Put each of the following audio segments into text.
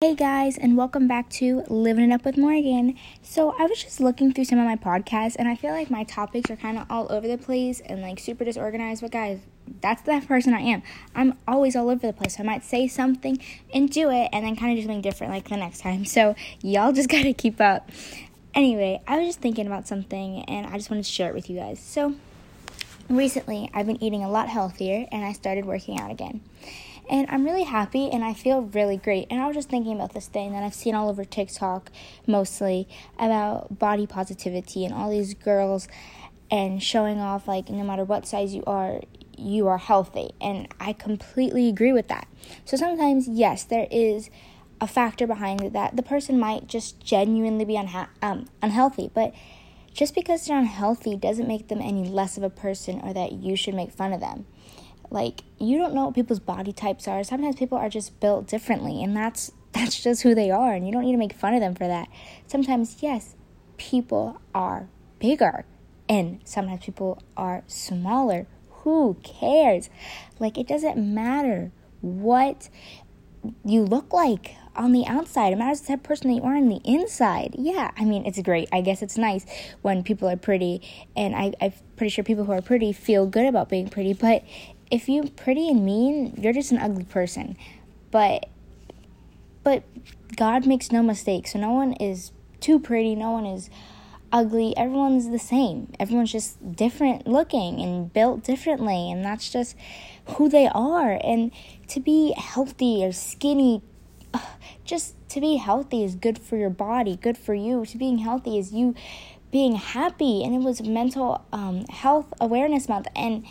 Hey guys, and welcome back to Living It Up with Morgan. So, I was just looking through some of my podcasts, and I feel like my topics are kind of all over the place and like super disorganized. But, guys, that's the person I am. I'm always all over the place. I might say something and do it, and then kind of do something different like the next time. So, y'all just gotta keep up. Anyway, I was just thinking about something, and I just wanted to share it with you guys. So, recently, I've been eating a lot healthier, and I started working out again and I'm really happy and I feel really great. And I was just thinking about this thing that I've seen all over TikTok mostly about body positivity and all these girls and showing off like no matter what size you are, you are healthy. And I completely agree with that. So sometimes, yes, there is a factor behind that the person might just genuinely be unha- um, unhealthy, but just because they're unhealthy doesn't make them any less of a person or that you should make fun of them. Like you don't know what people's body types are. Sometimes people are just built differently and that's that's just who they are and you don't need to make fun of them for that. Sometimes yes, people are bigger and sometimes people are smaller. Who cares? Like it doesn't matter what you look like on the outside. It matters the type of person that you are on the inside. Yeah, I mean, it's great. I guess it's nice when people are pretty, and I, I'm pretty sure people who are pretty feel good about being pretty, but if you're pretty and mean, you're just an ugly person. But but God makes no mistakes. So no one is too pretty, no one is ugly. Everyone's the same. Everyone's just different looking and built differently and that's just who they are. And to be healthy or skinny just to be healthy is good for your body, good for you. To being healthy is you being happy and it was mental um, health awareness month and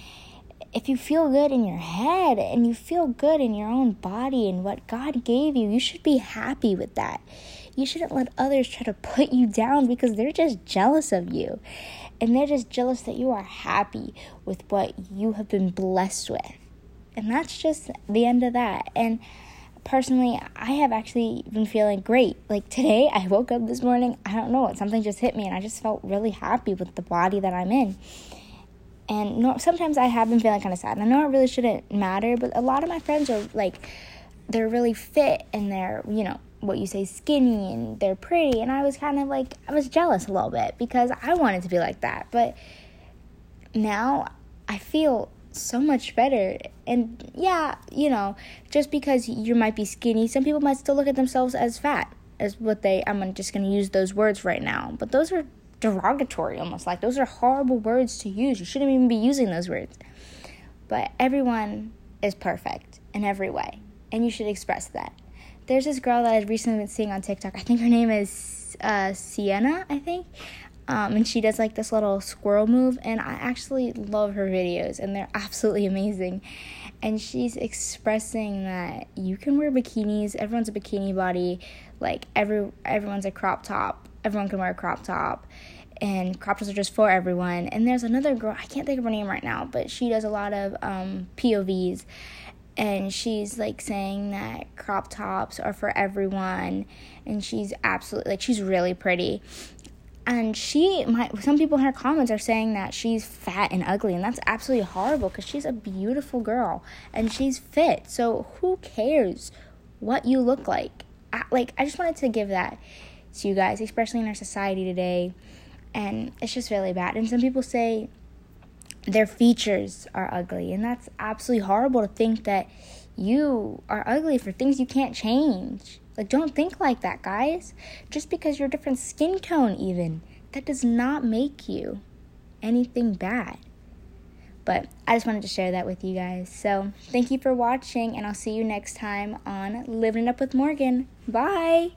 if you feel good in your head and you feel good in your own body and what God gave you, you should be happy with that. You shouldn't let others try to put you down because they're just jealous of you. And they're just jealous that you are happy with what you have been blessed with. And that's just the end of that. And personally, I have actually been feeling great. Like today, I woke up this morning, I don't know, something just hit me, and I just felt really happy with the body that I'm in. And sometimes I have been feeling kind of sad. And I know it really shouldn't matter, but a lot of my friends are like, they're really fit and they're, you know, what you say, skinny and they're pretty. And I was kind of like, I was jealous a little bit because I wanted to be like that. But now I feel so much better. And yeah, you know, just because you might be skinny, some people might still look at themselves as fat, as what they, I'm just going to use those words right now. But those are derogatory almost. Like those are horrible words to use. You shouldn't even be using those words. But everyone is perfect in every way and you should express that. There's this girl that i've recently been seeing on tiktok. I think her name is uh, sienna i think. Um, and she does like this little squirrel move and i actually love her videos and they're absolutely amazing. And she's expressing that you can wear bikinis everyone's a bikini body like every everyone's a crop top everyone can wear a crop top and crop tops are just for everyone. And there's another girl, I can't think of her name right now, but she does a lot of um, POVs. And she's like saying that crop tops are for everyone. And she's absolutely, like, she's really pretty. And she, my, some people in her comments are saying that she's fat and ugly. And that's absolutely horrible because she's a beautiful girl and she's fit. So who cares what you look like? I, like, I just wanted to give that to you guys, especially in our society today. And it's just really bad. And some people say their features are ugly, and that's absolutely horrible to think that you are ugly for things you can't change. Like, don't think like that, guys. Just because you're a different skin tone, even, that does not make you anything bad. But I just wanted to share that with you guys. So, thank you for watching, and I'll see you next time on Living Up with Morgan. Bye.